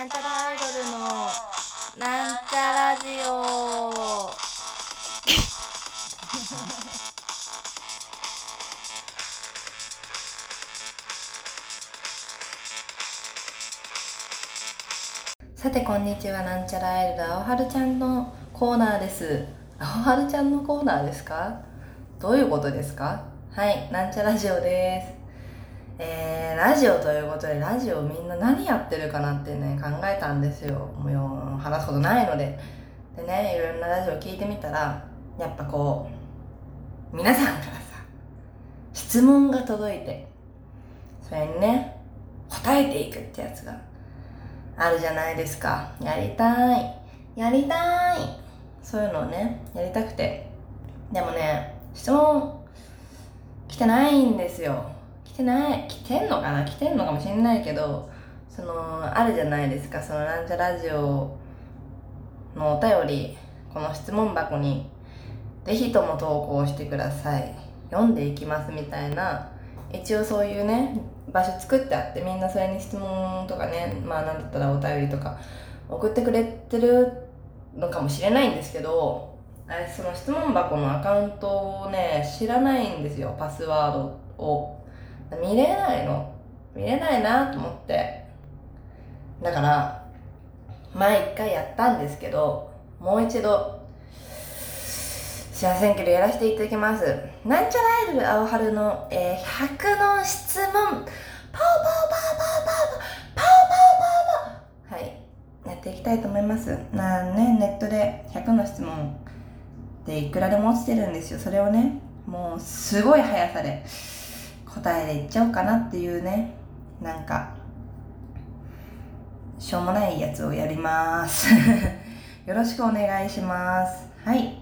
なんちゃらアイドルのなんちゃラジオ。さてこんにちは。なんちゃらアイドル青春ちゃんのコーナーです。青春ちゃんのコーナーですか？どういうことですか？はいなんちゃラジオです。えー、ラジオということでラジオみんな何やってるかなってね考えたんですよ。もう話すことないので。でねいろんなラジオ聞いてみたらやっぱこう皆さんからさ質問が届いてそれにね答えていくってやつがあるじゃないですか。やりたいやりたいそういうのをねやりたくて。でもね質問来てないんですよ。てない。来てんのかな？来てんのかもしれないけどそのあるじゃないですか。そのなんちゃラジオのお便り。この質問箱にぜひとも投稿してください。読んでいきますみたいな。一応そういうね場所作ってあってみんなそれに質問とかねまあなんだったらお便りとか送ってくれてるのかもしれないんですけどあれその質問箱のアカウントをね知らないんですよ。パスワードを。見れないの。見れないなと思って。だから前一回やったんですけどもう一度すいませんけどやらせていただきます。なんちゃらアイドル青春の、えー、100の質問。パオパオパオパオパオパオパオパオパオはい。やっていきたいと思います。なねネットで100の質問でいくらでも落ちてるんですよ。それをねもうすごい速さで。答えでいっちゃおうかなっていうねなんかしょうもないやつをやります。よろしくお願いします。はい。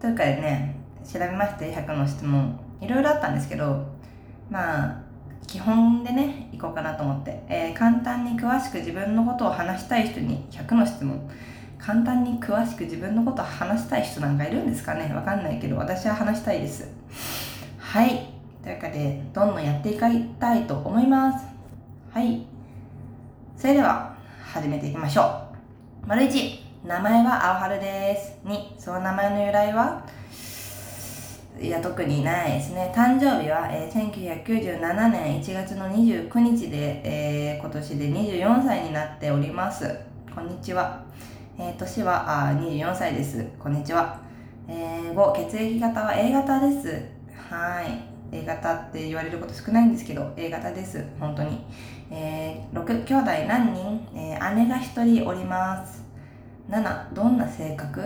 というかね調べまして100の質問。いろいろあったんですけどまあ基本でねいこうかなと思って、えー、簡単に詳しく自分のことを話したい人に100の質問。簡単に詳しく自分のことを話したい人なんかいるんですかね？わかんないけど私は話したいです。はい。というかでどんどんやっていきたいと思います。はい。それでは始めていきましょう。丸1名前は青春です。2その名前の由来は？いや特にないですね。誕生日は、えー、1997年1月の29日で、えー、今年で24歳になっております。こんにちは、えー、年はあ24歳です。こんにちは、えー、5血液型は A 型です。はい。A 型って言われること少ないんですけど A 型です。本当に、えー、6兄弟何人、えー、姉が1人おります。7どんな性格？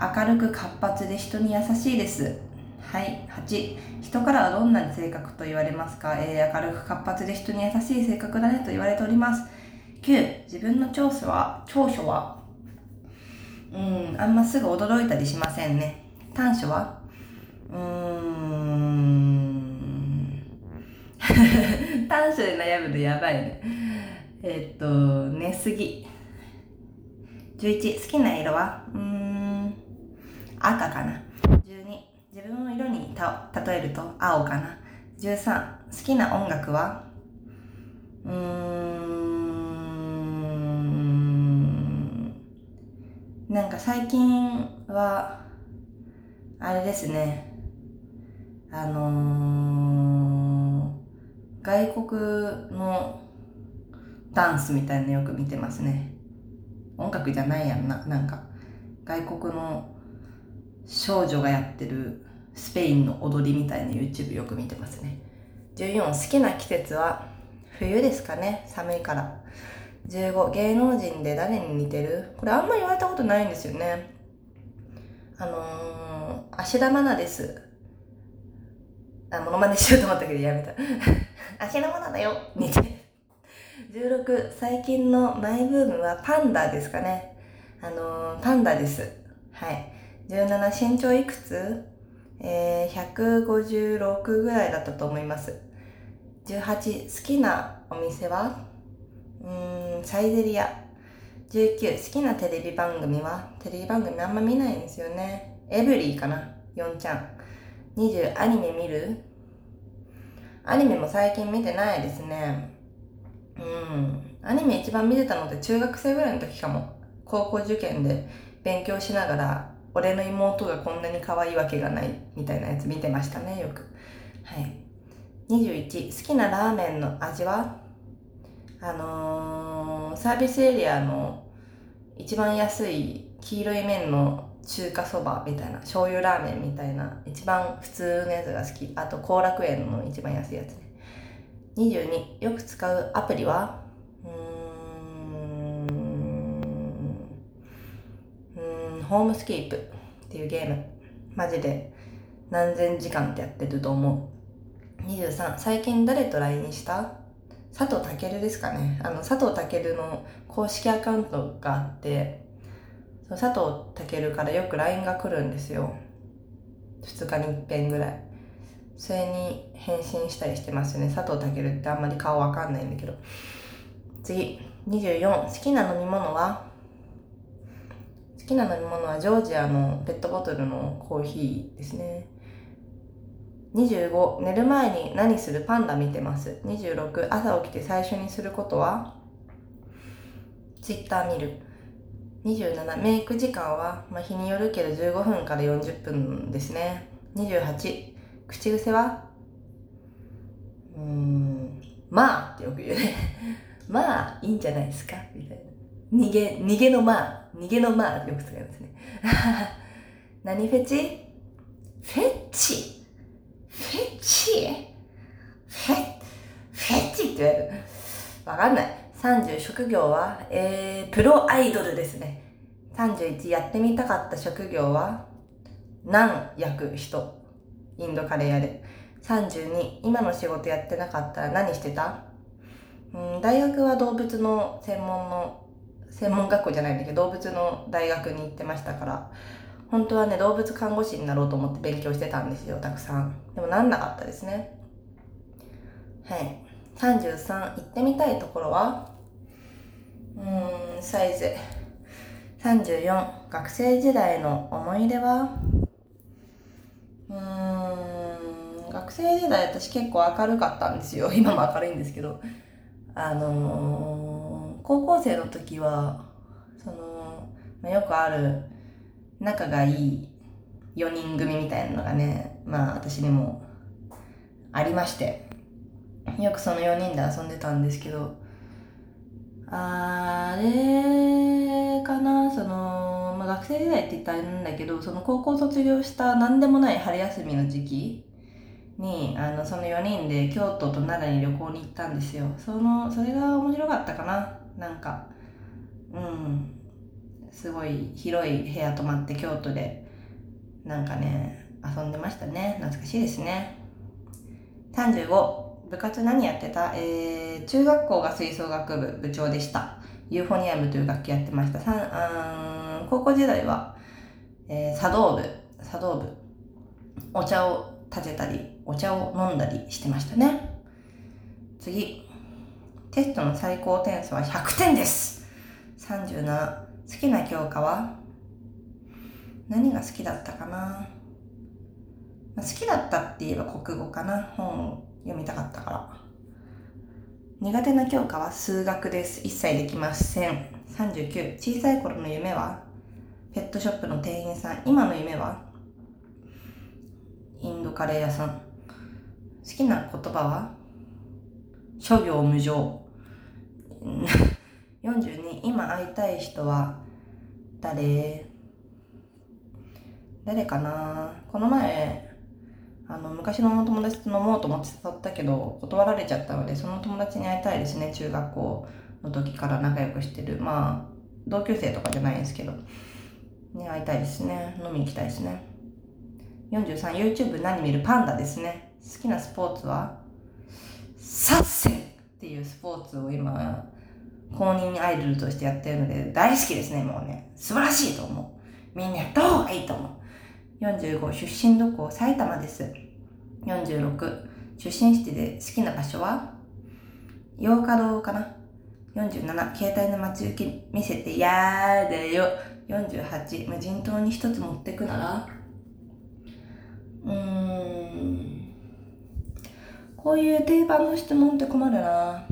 明るく活発で人に優しいです。はい。8人からはどんな性格と言われますか、えー、明るく活発で人に優しい性格だねと言われております。9自分の長所は？長所は？うんあんますぐ驚いたりしませんね。短所は？うーん。短所で悩むのやばいね。えっと、寝すぎ。11、好きな色は？うん、赤かな。12、自分の色にた例えると青かな。13、好きな音楽は？うーん、なんか最近は、あれですね。あのー、外国のダンスみたいなのよく見てますね。音楽じゃないやんな。なんか、外国の少女がやってるスペインの踊りみたいな YouTube よく見てますね。14、好きな季節は冬ですかね。寒いから。15、芸能人で誰に似てる？これあんま言われたことないんですよね。あのー、芦田愛菜です。あ、モノマネしようと思ったけどやめた。芦田愛菜だよ似て。16、最近のマイブームはパンダですかね。あのー、パンダです。はい。17、身長いくつ？えー、156ぐらいだったと思います。18、好きなお店は？うん、サイゼリア。19、好きなテレビ番組は？テレビ番組あんま見ないんですよね。エブリーかな ?4 ちゃん。20、アニメ見る？アニメも最近見てないですね。うん。アニメ一番見てたのって中学生ぐらいの時かも。高校受験で勉強しながら俺の妹がこんなに可愛いわけがないみたいなやつ見てましたねよく。はい。21好きなラーメンの味は？あのー、サービスエリアの一番安い黄色い麺の中華そばみたいな醤油ラーメンみたいな一番普通のやつが好き。あと後楽園の一番安いやつね。22よく使うアプリは？うーん。うーん。ホームスケープ。っていうゲーム。マジで。何千時間ってやってると思う。23最近誰と LINE した？佐藤健ですかね。あの佐藤健の公式アカウントがあって佐藤健からよく LINE が来るんですよ。2日に一遍ぐらい。それに返信したりしてますよね。佐藤健ってあんまり顔わかんないんだけど。次。24好きな飲み物は？好きな飲み物はジョージアのペットボトルのコーヒーですね。25寝る前に何するパンダ見てます。26朝起きて最初にすることは？ツイッター見る。27メイク時間は、まあ、日によるけど15分から40分ですね。28口癖は？うーんまあってよく言うね。まあいいんじゃないですか？みたいな。逃げ逃げのまあ逃げのまあってよく使いますね。何フェチ？フェチ？フェチ？フェ、フェチって言われる。わかんない。30、職業は、えー、プロアイドルですね。31、やってみたかった職業は、何焼く人。インドカレー屋で。32、今の仕事やってなかったら何してた？うん、大学は動物の専門の、専門学校じゃないんだけど、動物の大学に行ってましたから、本当はね、動物看護師になろうと思って勉強してたんですよ、たくさん。でもなんなかったですね。はい。33、行ってみたいところは？うーん、サイズ。34、学生時代の思い出は？うーん、学生時代私結構明るかったんですよ。今も明るいんですけど。あのー、高校生の時は、その、よくある、仲がいい4人組みたいなのがね、まあ私にもありまして、よくその4人で遊んでたんですけど、あれかな、その、まあ、学生時代って言ったらあれなんだけど、その高校卒業した何でもない春休みの時期に、あの、その4人で京都と奈良に旅行に行ったんですよ。その、それが面白かったかな。なんか、うん。すごい広い部屋泊まって京都でなんかね遊んでましたね懐かしいですね35部活何やってた？えー、中学校が吹奏楽部部長でした。ユーフォニアムという楽器やってました。さん高校時代は、えー、茶道部茶道部。お茶を立てたりお茶を飲んだりしてましたね。次。テストの最高点数は100点です。37好きな教科は？何が好きだったかな？好きだったって言えば国語かな。本読みたかったから。苦手な教科は数学です。一切できません。39小さい頃の夢はペットショップの店員さん。今の夢はインドカレー屋さん。好きな言葉は諸行無常。42今会いたい人は誰？誰かな？この前あの昔の友達と飲もうと思って誘ったけど断られちゃったのでその友達に会いたいですね中学校の時から仲良くしてるまあ同級生とかじゃないんですけどね会いたいですね飲みに行きたいですね 43YouTube 何見る？パンダですね好きなスポーツは？サッセンっていうスポーツを今公認アイドルとしてやってるので大好きですね、もうね。素晴らしいと思う。みんなやった方がいいと思う。45、出身どこ？埼玉です。46、出身地で好きな場所は？洋華堂かな ?47、携帯の待ち受け見せてやーだよ。48、無人島に一つ持ってくなら？うーん。こういう定番の質問って困るな。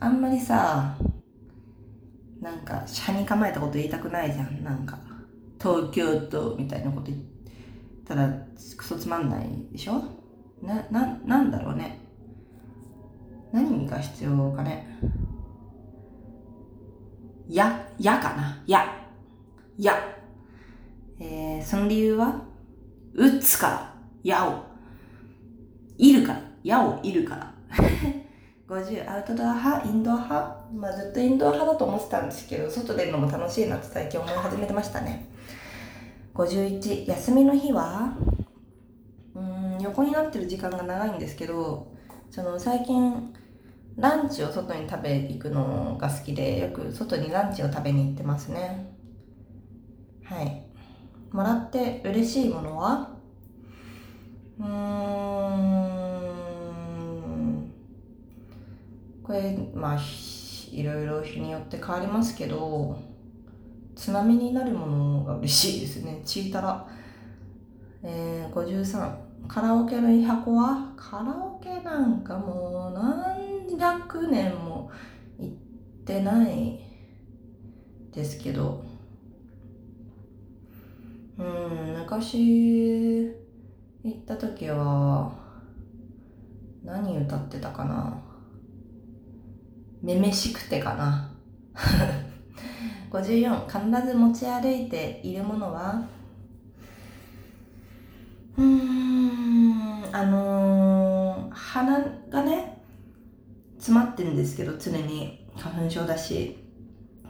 あんまりさなんか車に構えたこと言いたくないじゃんなんか東京都みたいなこと言ってたらクソつまんないでしょ？なななんだろうね？何が必要かね？や、やかな？や、や。えー、その理由は？打つから、やを。いるから、やをいるから。50、アウトドア派？インドア派？まあずっとインドア派だと思ってたんですけど、外出るのも楽しいなって最近思い始めてましたね。51、休みの日は？うん、横になってる時間が長いんですけど、その最近、ランチを外に食べ行くのが好きでよく外にランチを食べに行ってますね。はい。もらって嬉しいものは？うーん。これまあいろいろ日によって変わりますけどつまみになるものが嬉しいですね。チータラえー、53カラオケのい箱は？カラオケなんかもう何百年も行ってないですけど。うん昔行った時は何歌ってたかな？めめしくてかな。54必ず持ち歩いているものは？うーんあのー、鼻がね詰まってるんですけど常に。花粉症だし。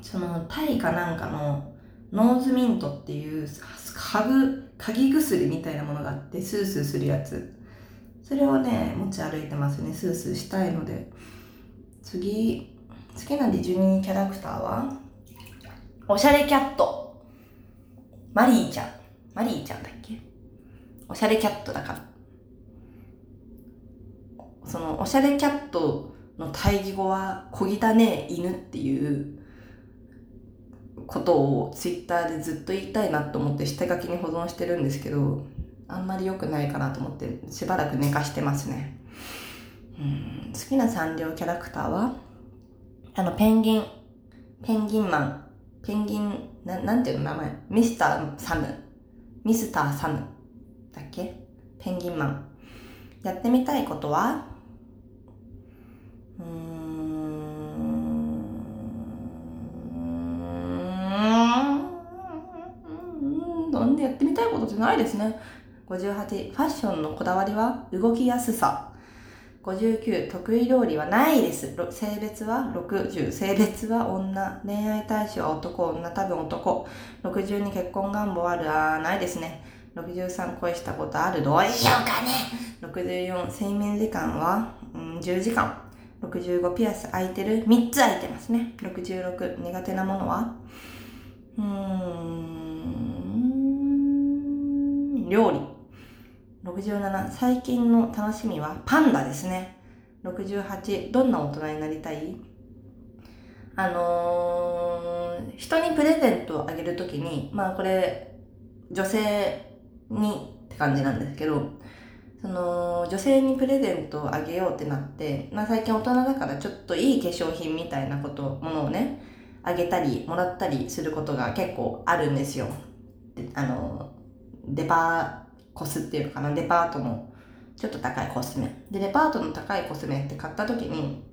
そのタイかなんかのノーズミントっていう嗅ぎ薬みたいなものがあってスースーするやつ。それをね持ち歩いてますね。スースーしたいので。次好きなディズニーキャラクターは？おしゃれキャット。マリーちゃん。マリーちゃんだっけ？おしゃれキャットだから。そのおしゃれキャットの対義語は小汚ね犬っていうことをツイッターでずっと言いたいなと思って下書きに保存してるんですけどあんまり良くないかなと思ってしばらく寝かしてますね。うん。好きなサンリオキャラクターは？あのペンギン。ペンギンマン。ペンギンななんていう名前？ミスターサム。ミスターサム。だっけ？ペンギンマン。やってみたいことは？うーん。なんでやってみたいことじゃないですね。58、ファッションのこだわりは？動きやすさ。59、得意料理はないです。性別は？60、性別は女。恋愛対象は男、女、多分男。62、結婚願望ある？あないですね。63、恋したことある？どうしようかね。64、睡眠時間は、うん、10時間。65ピアス空いてる ?3 つ空いてますね。66苦手なものは？うーん、料理。67最近の楽しみはパンダですね。68どんな大人になりたい？あのー、人にプレゼントをあげるときに、まあこれ、女性にって感じなんですけど、その女性にプレゼントをあげようってなって、まあ、最近大人だからちょっといい化粧品みたいなことものをねあげたりもらったりすることが結構あるんですよ。であのデパコスっていうのかな？デパートのちょっと高いコスメでデパートの高いコスメって買った時に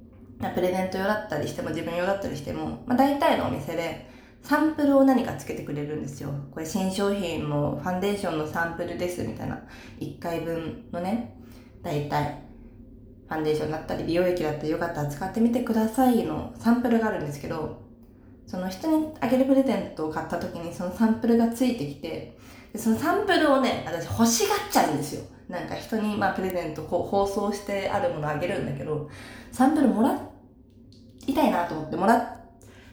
プレゼント用だったりしても自分用だったりしても、まあ、大体のお店でサンプルを何かつけてくれるんですよ。これ新商品のファンデーションのサンプルですみたいな。1回分のね、大体ファンデーションだったり美容液だったりよかったら使ってみてくださいのサンプルがあるんですけど、その人にあげるプレゼントを買った時にそのサンプルがついてきて、でそのサンプルをね、私欲しがっちゃうんですよ。なんか人にまあプレゼントこう放送してあるものあげるんだけど、サンプルもらいたいなと思ってもらっ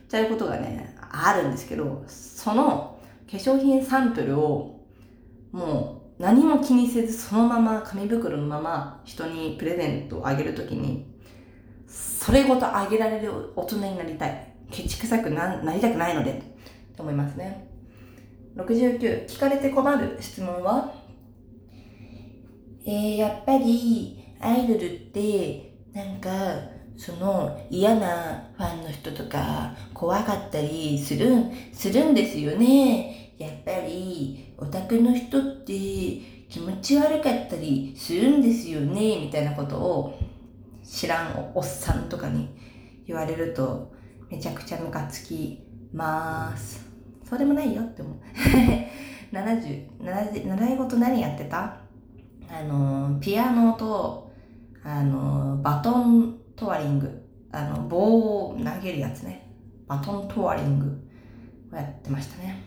ちゃうことがね、あるんですけど、その化粧品サンプルをもう何も気にせずそのまま紙袋のまま人にプレゼントをあげるときに、それごとあげられる大人になりたい。ケチくさくななりたくないので、と思いますね。69、聞かれて困る質問は？えー、やっぱり、アイドルって、なんか、その嫌なファンの人とか怖かったりする、するんですよね。やっぱりオタクの人って気持ち悪かったりするんですよね。みたいなことを知らんおっさんとかに言われるとめちゃくちゃムカつきます。そうでもないよって思う。70、70習い事何やってた？あの、ピアノと、あの、バトントワリング。あの、棒を投げるやつね。バトントワリングをやってましたね。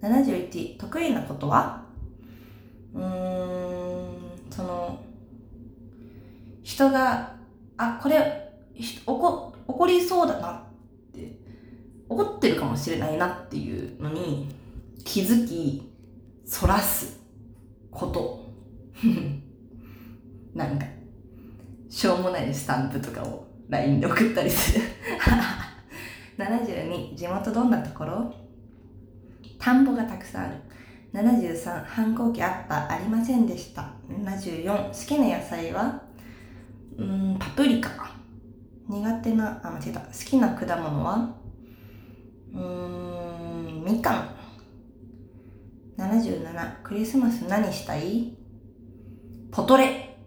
71、得意なことは？うーん、その、人が、あ、これ、ひ怒、怒りそうだな、怒ってるかもしれないなっていうのに気づき、そらすこと。なんか、しょうもないスタンプとかを LINE で送ったりする。72、地元どんなところ？田んぼがたくさんある。73、反抗期あった、ありませんでした。74、好きな野菜は？うん、パプリカ。苦手な、あ、間違えた。好きな果物は？うーん、みかん。77、クリスマス何したい？ポトレ。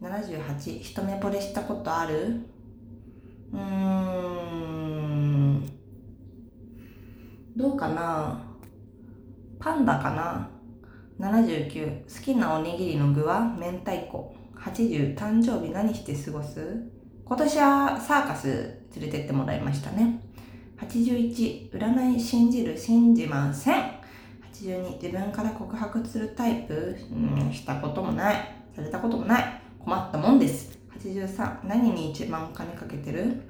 78、一目惚れしたことある？うーん、どうかな？パンダかな？79好きなおにぎりの具は？明太子。80誕生日何して過ごす？今年はサーカス連れてってもらいましたね。81占い信じる信じません。82自分から告白するタイプ。うんしたこともない。されたこともない。困ったもんです。83何に一番金かけてる？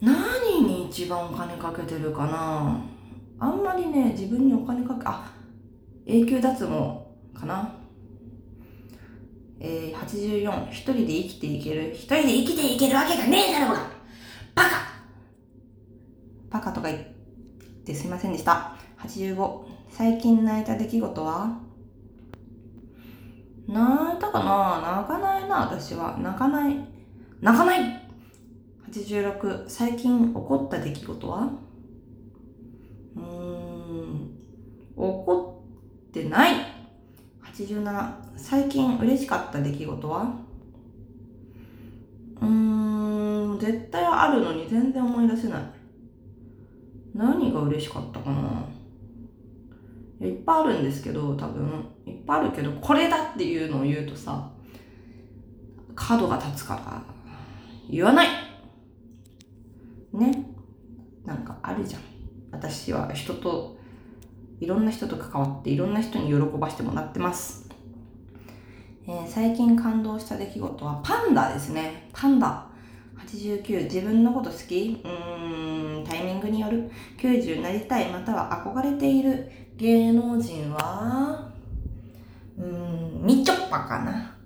何に一番お金かけてるかな？あんまりね自分にお金かけあ永久脱毛かな？えー、84一人で生きていける？一人で生きていけるわけがねえだろうが！バカ。バカとか言ってすいませんでした。85最近泣いた出来事は？泣いたかな？泣かないな私は。泣かない。泣かない。86最近起こった出来事は？うーん。怒ってない。87最近嬉しかった出来事は？うん。絶対あるのに全然思い出せない。何が嬉しかったかな。いやいっぱいあるんですけど多分。いっぱいあるけどこれだっていうのを言うとさ角が立つから言わない。ね。なんかあるじゃん。私は人といろんな人と関わっていろんな人に喜ばしてもらってます、えー最近感動した出来事はパンダですね。パンダ。89自分のこと好き？うーん。タイミングによる。90なりたい。または憧れている。芸能人はうーん。みちょぱかな。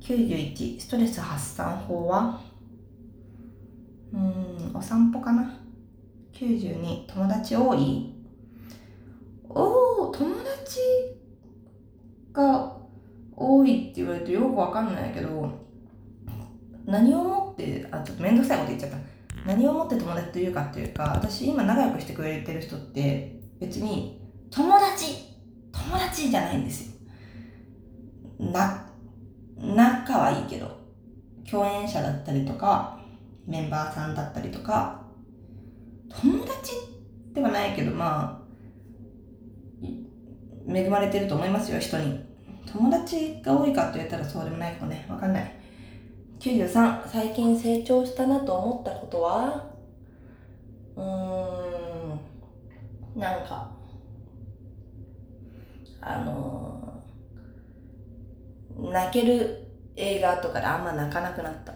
91ストレス発散法はうーん。お散歩かな。92友達多い？おお友達がいって言われるとよくわかんないけど何をもってあちょっと面倒くさいこと言っちゃった。何をもって友達というかっていうか私今仲良くしてくれてる人って別に友達友達じゃないんですよ。な仲はいいけど共演者だったりとかメンバーさんだったりとか友達ではないけどまあ恵まれてると思いますよ人に。友達が多いかって言ったらそうでもないかもね。わかんない。93最近成長したなと思ったことは？うーん。なんか。あのー。泣ける映画とかであんま泣かなくなった。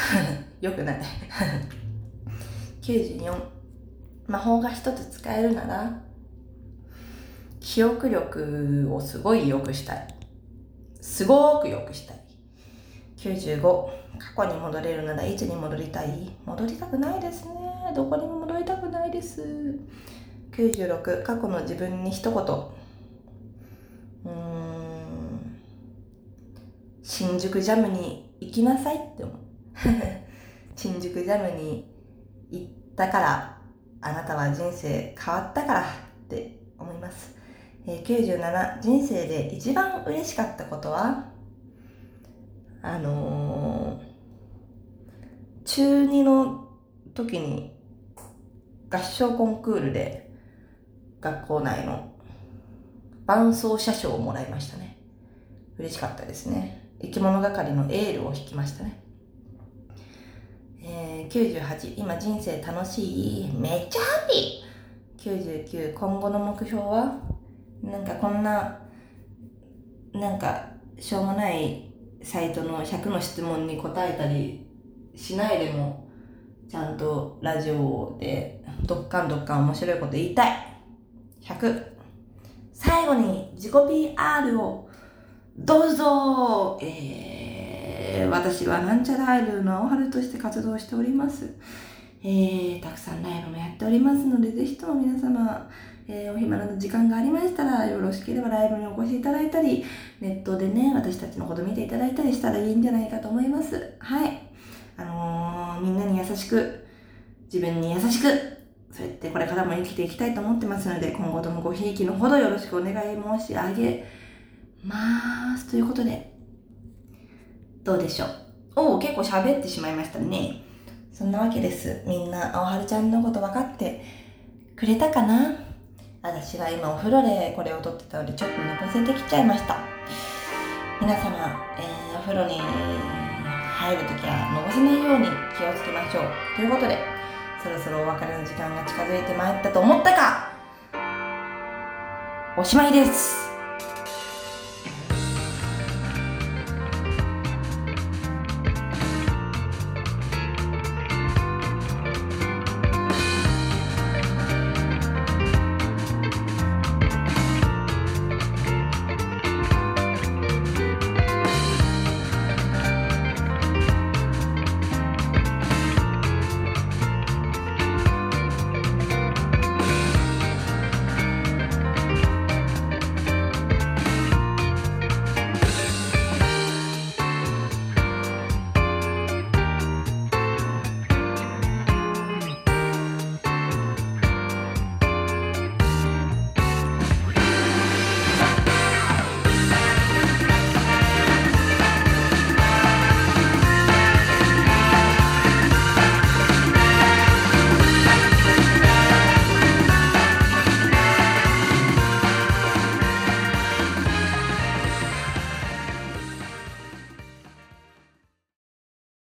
よくない。94魔法が一つ使えるなら記憶力をすごい良くしたい。すごく良くしたい。95過去に戻れるならいつに戻りたい？戻りたくないですね。どこにも戻りたくないです。96過去の自分に一言。うーん。新宿ジャムに行きなさいって思う。新宿ジャムに行ったから、あなたは人生変わったからって。え、97、人生で一番嬉しかったことは、あのー、中2の時に合唱コンクールで学校内の伴奏車掌をもらいましたね。嬉しかったですね。生き物係のエールを弾きましたね。えー、98、今人生楽しい？めっちゃハッピー !99、今後の目標は？なんかこんな、なんかしょうもないサイトの100の質問に答えたりしないでも、ちゃんとラジオでどっかんどっかん面白いこと言いたい。100。最後に自己 PR をどうぞ、えー、私はなんちゃらアイドルの青春として活動しております。えー、たくさんライブもやっておりますので、ぜひとも皆様、えー、お暇な時間がありましたら、よろしければライブにお越しいただいたり、ネットでね、私たちのこと見ていただいたりしたらいいんじゃないかと思います。はい。あのー、みんなに優しく、自分に優しく、そうやってこれからも生きていきたいと思ってますので、今後ともごひいきのほどよろしくお願い申し上げます。ということで、どうでしょう？おお、結構喋ってしまいましたね。そんなわけです。みんな、青春ちゃんのこと分かってくれたかな？私は今お風呂でこれを撮ってたのでちょっと残せてきちゃいました。皆様、えー、お風呂に入るときはのぼせないように気をつけましょう。ということで、そろそろお別れの時間が近づいてまいったと思ったかおしまいです